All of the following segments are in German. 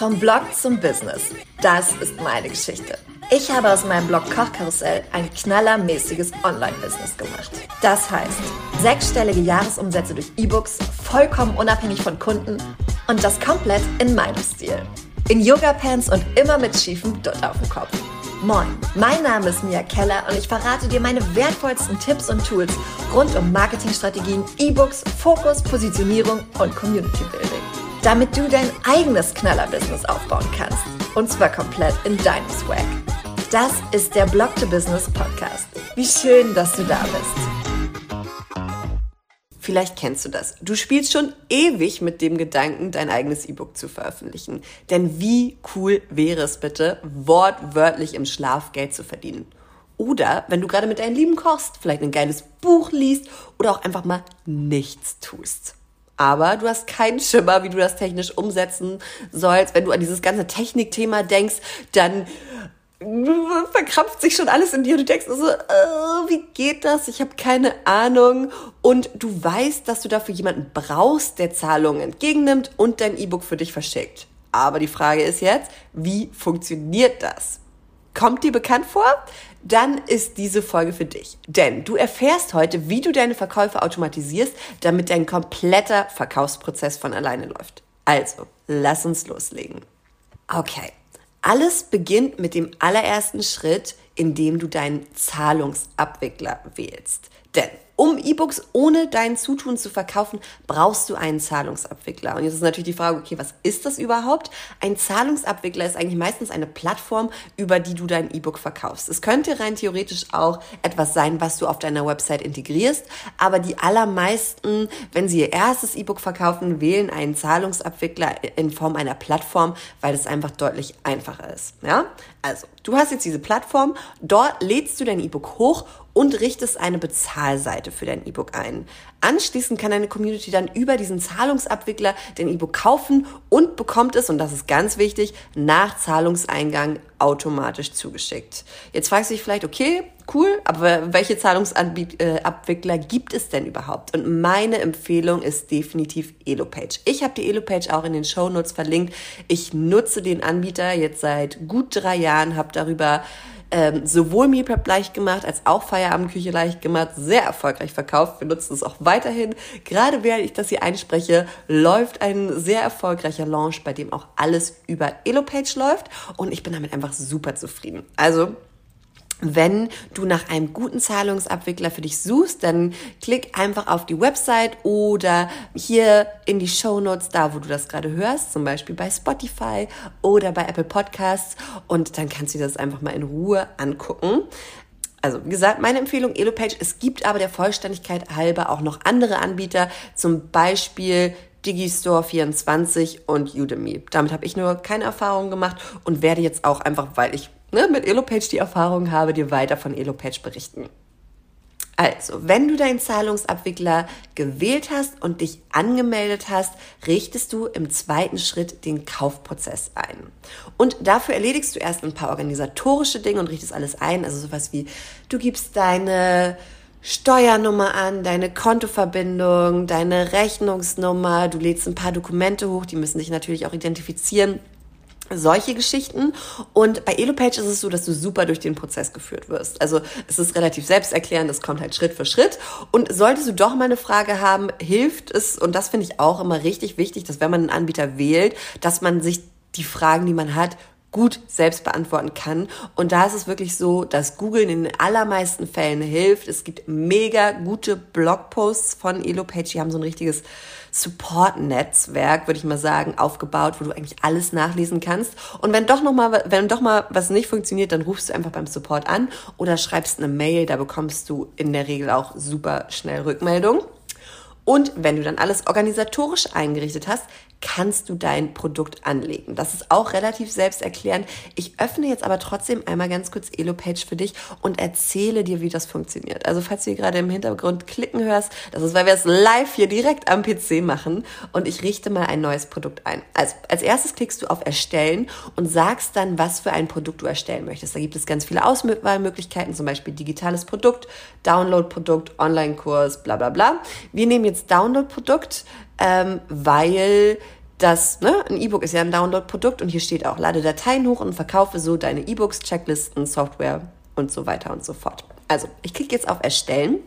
Vom Blog zum Business. Das ist meine Geschichte. Ich habe aus meinem Blog Kochkarussell ein knallermäßiges Online-Business gemacht. Das heißt, sechsstellige Jahresumsätze durch E-Books, vollkommen unabhängig von Kunden und das komplett in meinem Stil. In Yoga-Pants und immer mit schiefem Dutt auf dem Kopf. Moin, mein Name ist Mia Keller und ich verrate dir meine wertvollsten Tipps und Tools rund um Marketingstrategien, E-Books, Fokus, Positionierung und Community Building damit du dein eigenes Knaller-Business aufbauen kannst. Und zwar komplett in deinem Swag. Das ist der Blog to Business Podcast. Wie schön, dass du da bist. Vielleicht kennst du das. Du spielst schon ewig mit dem Gedanken, dein eigenes E-Book zu veröffentlichen. Denn wie cool wäre es bitte, wortwörtlich im Schlaf Geld zu verdienen? Oder wenn du gerade mit deinen Lieben kochst, vielleicht ein geiles Buch liest oder auch einfach mal nichts tust aber du hast keinen Schimmer, wie du das technisch umsetzen sollst. Wenn du an dieses ganze Technikthema denkst, dann verkrampft sich schon alles in dir du denkst so, äh, wie geht das? Ich habe keine Ahnung. Und du weißt, dass du dafür jemanden brauchst, der Zahlungen entgegennimmt und dein E-Book für dich verschickt. Aber die Frage ist jetzt, wie funktioniert das? Kommt dir bekannt vor? Dann ist diese Folge für dich. Denn du erfährst heute, wie du deine Verkäufe automatisierst, damit dein kompletter Verkaufsprozess von alleine läuft. Also, lass uns loslegen. Okay. Alles beginnt mit dem allerersten Schritt, indem du deinen Zahlungsabwickler wählst. Denn um E-Books ohne dein Zutun zu verkaufen, brauchst du einen Zahlungsabwickler. Und jetzt ist natürlich die Frage, okay, was ist das überhaupt? Ein Zahlungsabwickler ist eigentlich meistens eine Plattform, über die du dein E-Book verkaufst. Es könnte rein theoretisch auch etwas sein, was du auf deiner Website integrierst, aber die allermeisten, wenn sie ihr erstes E-Book verkaufen, wählen einen Zahlungsabwickler in Form einer Plattform, weil es einfach deutlich einfacher ist. Ja? Also, du hast jetzt diese Plattform, dort lädst du dein E-Book hoch und richtest eine Bezahlseite für dein E-Book ein. Anschließend kann deine Community dann über diesen Zahlungsabwickler dein E-Book kaufen und bekommt es, und das ist ganz wichtig, nach Zahlungseingang automatisch zugeschickt. Jetzt fragst du dich vielleicht, okay, cool, aber welche Zahlungsabwickler gibt es denn überhaupt? Und meine Empfehlung ist definitiv Elopage. Ich habe die Elopage auch in den Show Notes verlinkt. Ich nutze den Anbieter jetzt seit gut drei Jahren, habe darüber ähm, sowohl Meal Prep leicht gemacht als auch Feierabendküche leicht gemacht, sehr erfolgreich verkauft. Wir nutzen es auch weiterhin. Gerade während ich das hier einspreche, läuft ein sehr erfolgreicher Launch, bei dem auch alles über Elopage läuft und ich bin damit einfach super zufrieden. Also wenn du nach einem guten Zahlungsabwickler für dich suchst, dann klick einfach auf die Website oder hier in die Show Notes, da wo du das gerade hörst, zum Beispiel bei Spotify oder bei Apple Podcasts und dann kannst du dir das einfach mal in Ruhe angucken. Also, wie gesagt, meine Empfehlung Elopage. Es gibt aber der Vollständigkeit halber auch noch andere Anbieter, zum Beispiel Digistore24 und Udemy. Damit habe ich nur keine Erfahrung gemacht und werde jetzt auch einfach, weil ich ne, mit Elopage die Erfahrung habe, dir weiter von Elopage berichten. Also, wenn du deinen Zahlungsabwickler gewählt hast und dich angemeldet hast, richtest du im zweiten Schritt den Kaufprozess ein. Und dafür erledigst du erst ein paar organisatorische Dinge und richtest alles ein, also sowas wie du gibst deine Steuernummer an, deine Kontoverbindung, deine Rechnungsnummer, du lädst ein paar Dokumente hoch, die müssen dich natürlich auch identifizieren solche Geschichten. Und bei Elopage ist es so, dass du super durch den Prozess geführt wirst. Also es ist relativ selbsterklärend, es kommt halt Schritt für Schritt. Und solltest du doch mal eine Frage haben, hilft es, und das finde ich auch immer richtig wichtig, dass wenn man einen Anbieter wählt, dass man sich die Fragen, die man hat, gut selbst beantworten kann. Und da ist es wirklich so, dass Google in den allermeisten Fällen hilft. Es gibt mega gute Blogposts von Elopage, die haben so ein richtiges Support-Netzwerk, würde ich mal sagen, aufgebaut, wo du eigentlich alles nachlesen kannst. Und wenn doch noch mal, wenn doch mal was nicht funktioniert, dann rufst du einfach beim Support an oder schreibst eine Mail. Da bekommst du in der Regel auch super schnell Rückmeldung. Und wenn du dann alles organisatorisch eingerichtet hast, kannst du dein Produkt anlegen. Das ist auch relativ selbsterklärend. Ich öffne jetzt aber trotzdem einmal ganz kurz Elopage für dich und erzähle dir, wie das funktioniert. Also falls du hier gerade im Hintergrund klicken hörst, das ist, weil wir es live hier direkt am PC machen und ich richte mal ein neues Produkt ein. Also als erstes klickst du auf Erstellen und sagst dann, was für ein Produkt du erstellen möchtest. Da gibt es ganz viele Auswahlmöglichkeiten, zum Beispiel digitales Produkt, Download-Produkt, Online-Kurs, bla bla bla. Wir nehmen jetzt Download-Produkt, ähm, weil dass ne, ein E-Book ist ja ein Download-Produkt und hier steht auch, lade Dateien hoch und verkaufe so deine E-Books, Checklisten, Software und so weiter und so fort. Also, ich klicke jetzt auf Erstellen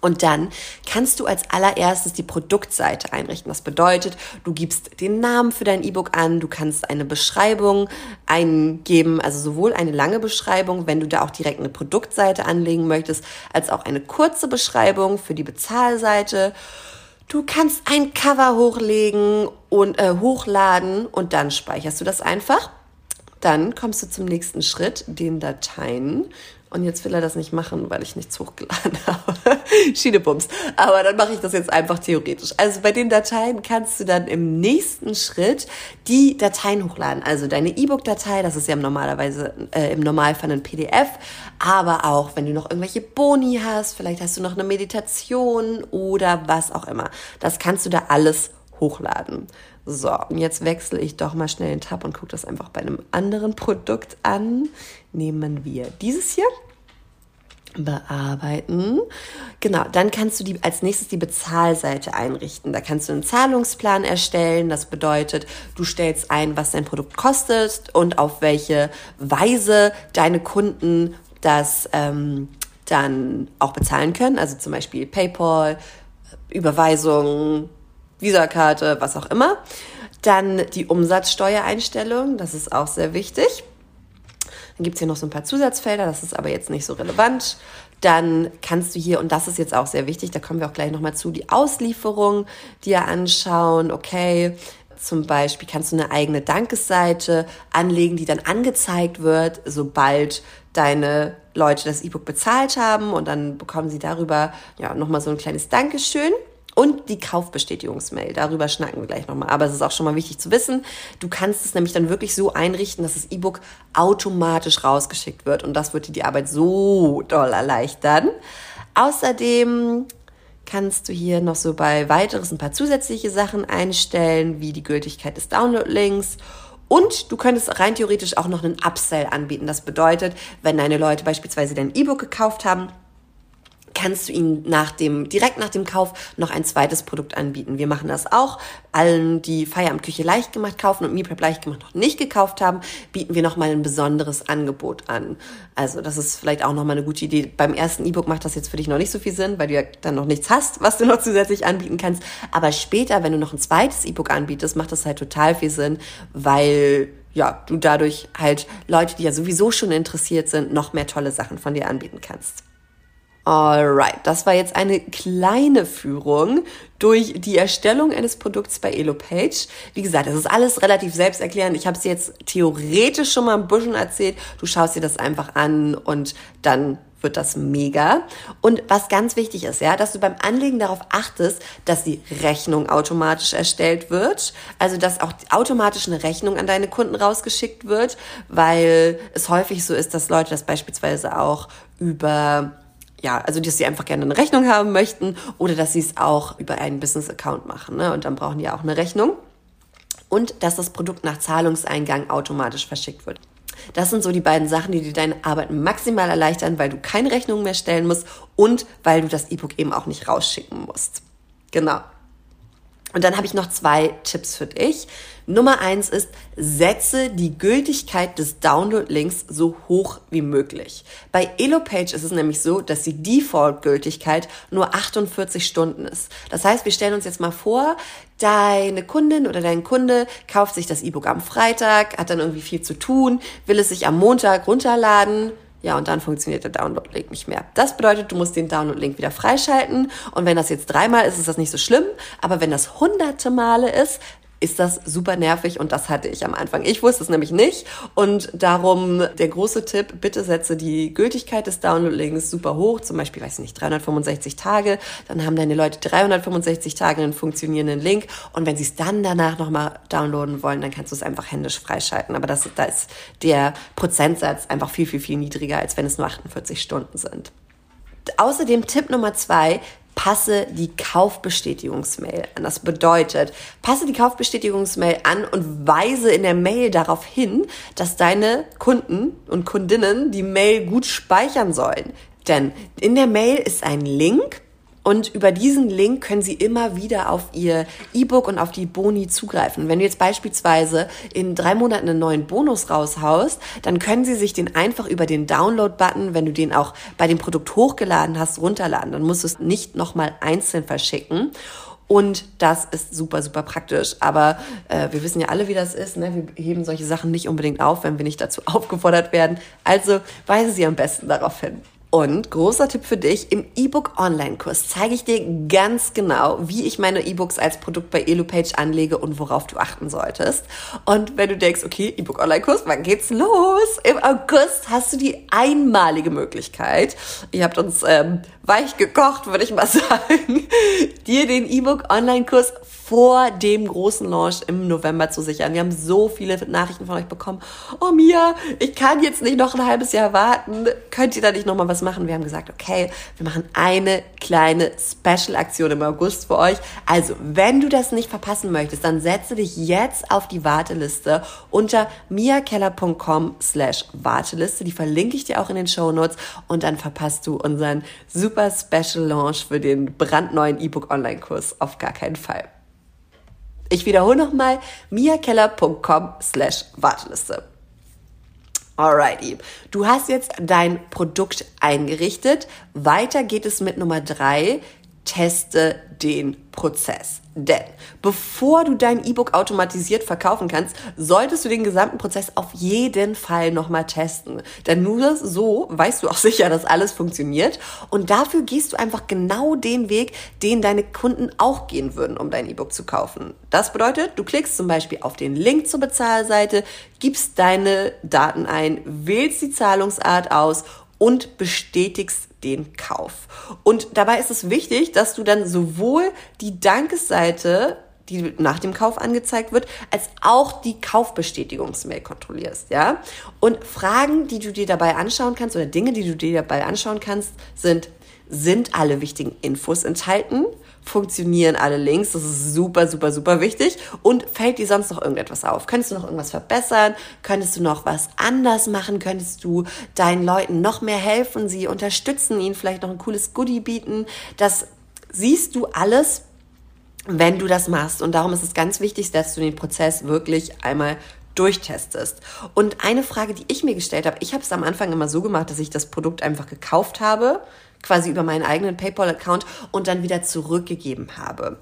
und dann kannst du als allererstes die Produktseite einrichten. Das bedeutet, du gibst den Namen für dein E-Book an, du kannst eine Beschreibung eingeben, also sowohl eine lange Beschreibung, wenn du da auch direkt eine Produktseite anlegen möchtest, als auch eine kurze Beschreibung für die Bezahlseite. Du kannst ein Cover hochlegen und äh, hochladen und dann speicherst du das einfach. Dann kommst du zum nächsten Schritt, den Dateien. Und jetzt will er das nicht machen, weil ich nichts hochgeladen habe. Schienebums. Aber dann mache ich das jetzt einfach theoretisch. Also bei den Dateien kannst du dann im nächsten Schritt die Dateien hochladen. Also deine E-Book-Datei, das ist ja normalerweise äh, im Normalfall ein PDF. Aber auch, wenn du noch irgendwelche Boni hast, vielleicht hast du noch eine Meditation oder was auch immer. Das kannst du da alles hochladen. So, und jetzt wechsle ich doch mal schnell den Tab und gucke das einfach bei einem anderen Produkt an. Nehmen wir dieses hier. Bearbeiten. Genau, dann kannst du die, als nächstes die Bezahlseite einrichten. Da kannst du einen Zahlungsplan erstellen. Das bedeutet, du stellst ein, was dein Produkt kostet und auf welche Weise deine Kunden das ähm, dann auch bezahlen können. Also zum Beispiel PayPal, Überweisung, Visakarte, was auch immer. Dann die Umsatzsteuereinstellung, das ist auch sehr wichtig. Dann gibt's hier noch so ein paar Zusatzfelder, das ist aber jetzt nicht so relevant. Dann kannst du hier, und das ist jetzt auch sehr wichtig, da kommen wir auch gleich nochmal zu, die Auslieferung dir anschauen. Okay, zum Beispiel kannst du eine eigene Dankesseite anlegen, die dann angezeigt wird, sobald deine Leute das E-Book bezahlt haben und dann bekommen sie darüber ja nochmal so ein kleines Dankeschön. Und die Kaufbestätigungsmail, darüber schnacken wir gleich nochmal. Aber es ist auch schon mal wichtig zu wissen, du kannst es nämlich dann wirklich so einrichten, dass das E-Book automatisch rausgeschickt wird. Und das wird dir die Arbeit so doll erleichtern. Außerdem kannst du hier noch so bei weiteres ein paar zusätzliche Sachen einstellen, wie die Gültigkeit des Download-Links. Und du könntest rein theoretisch auch noch einen Upsell anbieten. Das bedeutet, wenn deine Leute beispielsweise dein E-Book gekauft haben, kannst du ihnen nach dem, direkt nach dem Kauf noch ein zweites Produkt anbieten. Wir machen das auch. Allen, die Feierabendküche leicht gemacht kaufen und MePrep leicht gemacht noch nicht gekauft haben, bieten wir nochmal ein besonderes Angebot an. Also das ist vielleicht auch nochmal eine gute Idee. Beim ersten E-Book macht das jetzt für dich noch nicht so viel Sinn, weil du ja dann noch nichts hast, was du noch zusätzlich anbieten kannst. Aber später, wenn du noch ein zweites E-Book anbietest, macht das halt total viel Sinn, weil ja, du dadurch halt Leute, die ja sowieso schon interessiert sind, noch mehr tolle Sachen von dir anbieten kannst. Alright, das war jetzt eine kleine Führung durch die Erstellung eines Produkts bei EloPage. Wie gesagt, das ist alles relativ selbsterklärend. Ich habe es jetzt theoretisch schon mal ein bisschen erzählt. Du schaust dir das einfach an und dann wird das mega. Und was ganz wichtig ist, ja, dass du beim Anlegen darauf achtest, dass die Rechnung automatisch erstellt wird. Also, dass auch automatisch eine Rechnung an deine Kunden rausgeschickt wird, weil es häufig so ist, dass Leute das beispielsweise auch über ja, also dass sie einfach gerne eine Rechnung haben möchten oder dass sie es auch über einen Business-Account machen. Ne? Und dann brauchen die auch eine Rechnung. Und dass das Produkt nach Zahlungseingang automatisch verschickt wird. Das sind so die beiden Sachen, die dir deine Arbeit maximal erleichtern, weil du keine Rechnung mehr stellen musst und weil du das E-Book eben auch nicht rausschicken musst. Genau. Und dann habe ich noch zwei Tipps für dich. Nummer eins ist, setze die Gültigkeit des Download-Links so hoch wie möglich. Bei EloPage ist es nämlich so, dass die Default-Gültigkeit nur 48 Stunden ist. Das heißt, wir stellen uns jetzt mal vor, deine Kundin oder dein Kunde kauft sich das E-Book am Freitag, hat dann irgendwie viel zu tun, will es sich am Montag runterladen, ja, und dann funktioniert der Download-Link nicht mehr. Das bedeutet, du musst den Download-Link wieder freischalten. Und wenn das jetzt dreimal ist, ist das nicht so schlimm. Aber wenn das hunderte Male ist, ist das super nervig und das hatte ich am Anfang. Ich wusste es nämlich nicht und darum der große Tipp, bitte setze die Gültigkeit des Download-Links super hoch, zum Beispiel, weiß ich nicht, 365 Tage, dann haben deine Leute 365 Tage einen funktionierenden Link und wenn sie es dann danach nochmal downloaden wollen, dann kannst du es einfach händisch freischalten. Aber das, da ist der Prozentsatz einfach viel, viel, viel niedriger, als wenn es nur 48 Stunden sind. Außerdem Tipp Nummer zwei, passe die Kaufbestätigungsmail an. Das bedeutet, passe die Kaufbestätigungsmail an und weise in der Mail darauf hin, dass deine Kunden und Kundinnen die Mail gut speichern sollen. Denn in der Mail ist ein Link Und über diesen Link können Sie immer wieder auf Ihr E-Book und auf die Boni zugreifen. Wenn du jetzt beispielsweise in drei Monaten einen neuen Bonus raushaust, dann können Sie sich den einfach über den Download-Button, wenn du den auch bei dem Produkt hochgeladen hast, runterladen. Dann musst du es nicht nochmal einzeln verschicken. Und das ist super, super praktisch. Aber äh, wir wissen ja alle, wie das ist. Ne? Wir heben solche Sachen nicht unbedingt auf, wenn wir nicht dazu aufgefordert werden. Also weise Sie am besten darauf hin. Und großer Tipp für dich, im E-Book Online-Kurs zeige ich dir ganz genau, wie ich meine E-Books als Produkt bei EloPage anlege und worauf du achten solltest. Und wenn du denkst, okay, E-Book Online-Kurs, wann geht's los? Im August hast du die einmalige Möglichkeit. Ihr habt uns ähm, weich gekocht, würde ich mal sagen, dir den E-Book Online-Kurs vor dem großen Launch im November zu sichern. Wir haben so viele Nachrichten von euch bekommen. Oh Mia, ich kann jetzt nicht noch ein halbes Jahr warten. Könnt ihr da nicht noch mal was machen? Wir haben gesagt, okay, wir machen eine kleine Special-Aktion im August für euch. Also, wenn du das nicht verpassen möchtest, dann setze dich jetzt auf die Warteliste unter miakeller.com slash Warteliste. Die verlinke ich dir auch in den Show und dann verpasst du unseren super Special Launch für den brandneuen E-Book Online-Kurs auf gar keinen Fall. Ich wiederhole nochmal miakeller.com slash Warteliste. Alrighty. Du hast jetzt dein Produkt eingerichtet. Weiter geht es mit Nummer drei. Teste den Prozess. Denn bevor du dein E-Book automatisiert verkaufen kannst, solltest du den gesamten Prozess auf jeden Fall nochmal testen. Denn nur so weißt du auch sicher, dass alles funktioniert. Und dafür gehst du einfach genau den Weg, den deine Kunden auch gehen würden, um dein E-Book zu kaufen. Das bedeutet, du klickst zum Beispiel auf den Link zur Bezahlseite, gibst deine Daten ein, wählst die Zahlungsart aus und bestätigst den Kauf. Und dabei ist es wichtig, dass du dann sowohl die Dankesseite die nach dem Kauf angezeigt wird, als auch die Kaufbestätigungsmail kontrollierst, ja? Und Fragen, die du dir dabei anschauen kannst oder Dinge, die du dir dabei anschauen kannst, sind sind alle wichtigen Infos enthalten? Funktionieren alle Links. Das ist super, super, super wichtig. Und fällt dir sonst noch irgendetwas auf? Könntest du noch irgendwas verbessern? Könntest du noch was anders machen? Könntest du deinen Leuten noch mehr helfen? Sie unterstützen, ihnen vielleicht noch ein cooles Goodie bieten? Das siehst du alles, wenn du das machst. Und darum ist es ganz wichtig, dass du den Prozess wirklich einmal durchtestest. Und eine Frage, die ich mir gestellt habe, ich habe es am Anfang immer so gemacht, dass ich das Produkt einfach gekauft habe quasi über meinen eigenen PayPal-Account und dann wieder zurückgegeben habe.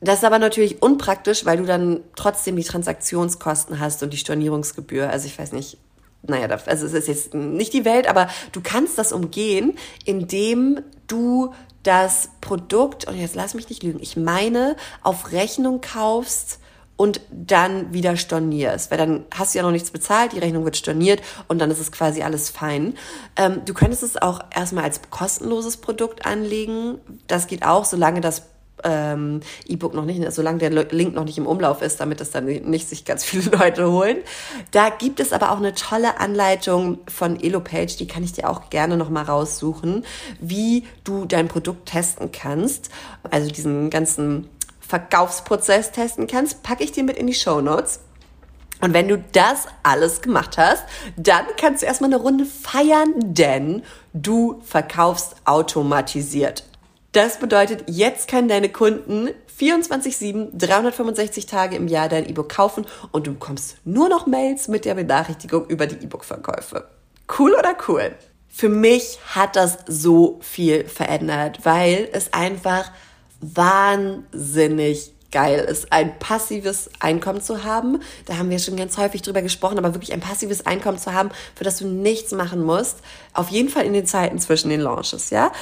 Das ist aber natürlich unpraktisch, weil du dann trotzdem die Transaktionskosten hast und die Stornierungsgebühr. Also ich weiß nicht, naja, also es ist jetzt nicht die Welt, aber du kannst das umgehen, indem du das Produkt, und jetzt lass mich nicht lügen, ich meine, auf Rechnung kaufst und dann wieder stornierst, weil dann hast du ja noch nichts bezahlt, die Rechnung wird storniert und dann ist es quasi alles fein. Ähm, du könntest es auch erstmal als kostenloses Produkt anlegen. Das geht auch, solange das ähm, E-Book noch nicht, solange der Link noch nicht im Umlauf ist, damit das dann nicht sich ganz viele Leute holen. Da gibt es aber auch eine tolle Anleitung von EloPage, die kann ich dir auch gerne nochmal raussuchen, wie du dein Produkt testen kannst. Also diesen ganzen Verkaufsprozess testen kannst, packe ich dir mit in die Show Notes. Und wenn du das alles gemacht hast, dann kannst du erstmal eine Runde feiern, denn du verkaufst automatisiert. Das bedeutet, jetzt können deine Kunden 24-7, 365 Tage im Jahr dein E-Book kaufen und du bekommst nur noch Mails mit der Benachrichtigung über die E-Book-Verkäufe. Cool oder cool? Für mich hat das so viel verändert, weil es einfach wahnsinnig geil ist, ein passives Einkommen zu haben. Da haben wir schon ganz häufig drüber gesprochen, aber wirklich ein passives Einkommen zu haben, für das du nichts machen musst. Auf jeden Fall in den Zeiten zwischen den Launches, ja.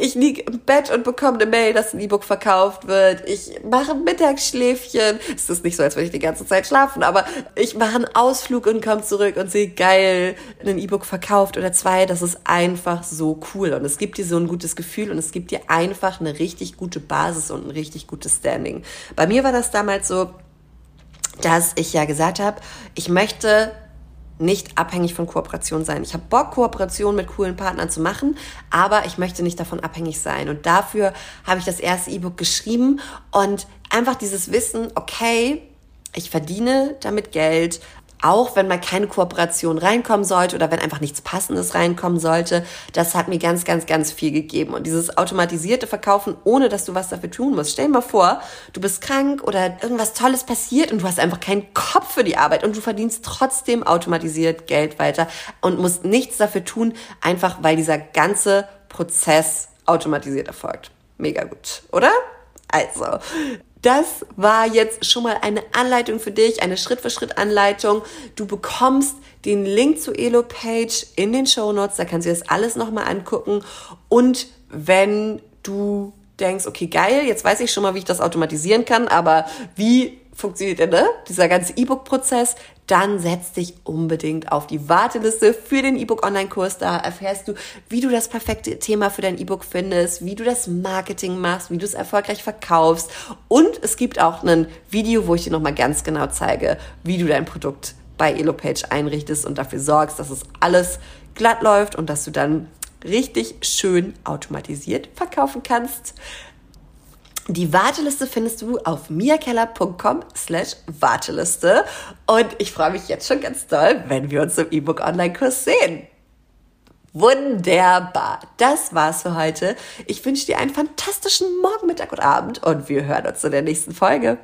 Ich liege im Bett und bekomme eine Mail, dass ein E-Book verkauft wird. Ich mache ein Mittagsschläfchen. Es ist nicht so, als würde ich die ganze Zeit schlafen, aber ich mache einen Ausflug und komme zurück und sehe geil, ein E-Book verkauft oder zwei. Das ist einfach so cool und es gibt dir so ein gutes Gefühl und es gibt dir einfach eine richtig gute Basis und ein richtig gutes Standing. Bei mir war das damals so, dass ich ja gesagt habe, ich möchte nicht abhängig von Kooperation sein. Ich habe Bock, Kooperation mit coolen Partnern zu machen, aber ich möchte nicht davon abhängig sein. Und dafür habe ich das erste E-Book geschrieben und einfach dieses Wissen, okay, ich verdiene damit Geld, auch wenn mal keine Kooperation reinkommen sollte oder wenn einfach nichts Passendes reinkommen sollte, das hat mir ganz, ganz, ganz viel gegeben. Und dieses automatisierte Verkaufen, ohne dass du was dafür tun musst. Stell dir mal vor, du bist krank oder irgendwas Tolles passiert und du hast einfach keinen Kopf für die Arbeit und du verdienst trotzdem automatisiert Geld weiter und musst nichts dafür tun, einfach weil dieser ganze Prozess automatisiert erfolgt. Mega gut, oder? Also, das war jetzt schon mal eine Anleitung für dich, eine Schritt-für-Schritt-Anleitung. Du bekommst den Link zu Elo-Page in den Show Notes, da kannst du das alles nochmal angucken. Und wenn du denkst, okay, geil, jetzt weiß ich schon mal, wie ich das automatisieren kann, aber wie funktioniert denn ne? dieser ganze E-Book-Prozess, dann setz dich unbedingt auf die Warteliste für den E-Book-Online-Kurs. Da erfährst du, wie du das perfekte Thema für dein E-Book findest, wie du das Marketing machst, wie du es erfolgreich verkaufst. Und es gibt auch ein Video, wo ich dir nochmal ganz genau zeige, wie du dein Produkt bei EloPage einrichtest und dafür sorgst, dass es alles glatt läuft und dass du dann richtig schön automatisiert verkaufen kannst. Die Warteliste findest du auf miakeller.com slash Warteliste. Und ich freue mich jetzt schon ganz doll, wenn wir uns im E-Book Online-Kurs sehen. Wunderbar. Das war's für heute. Ich wünsche dir einen fantastischen Morgen, Mittag und Abend und wir hören uns in der nächsten Folge.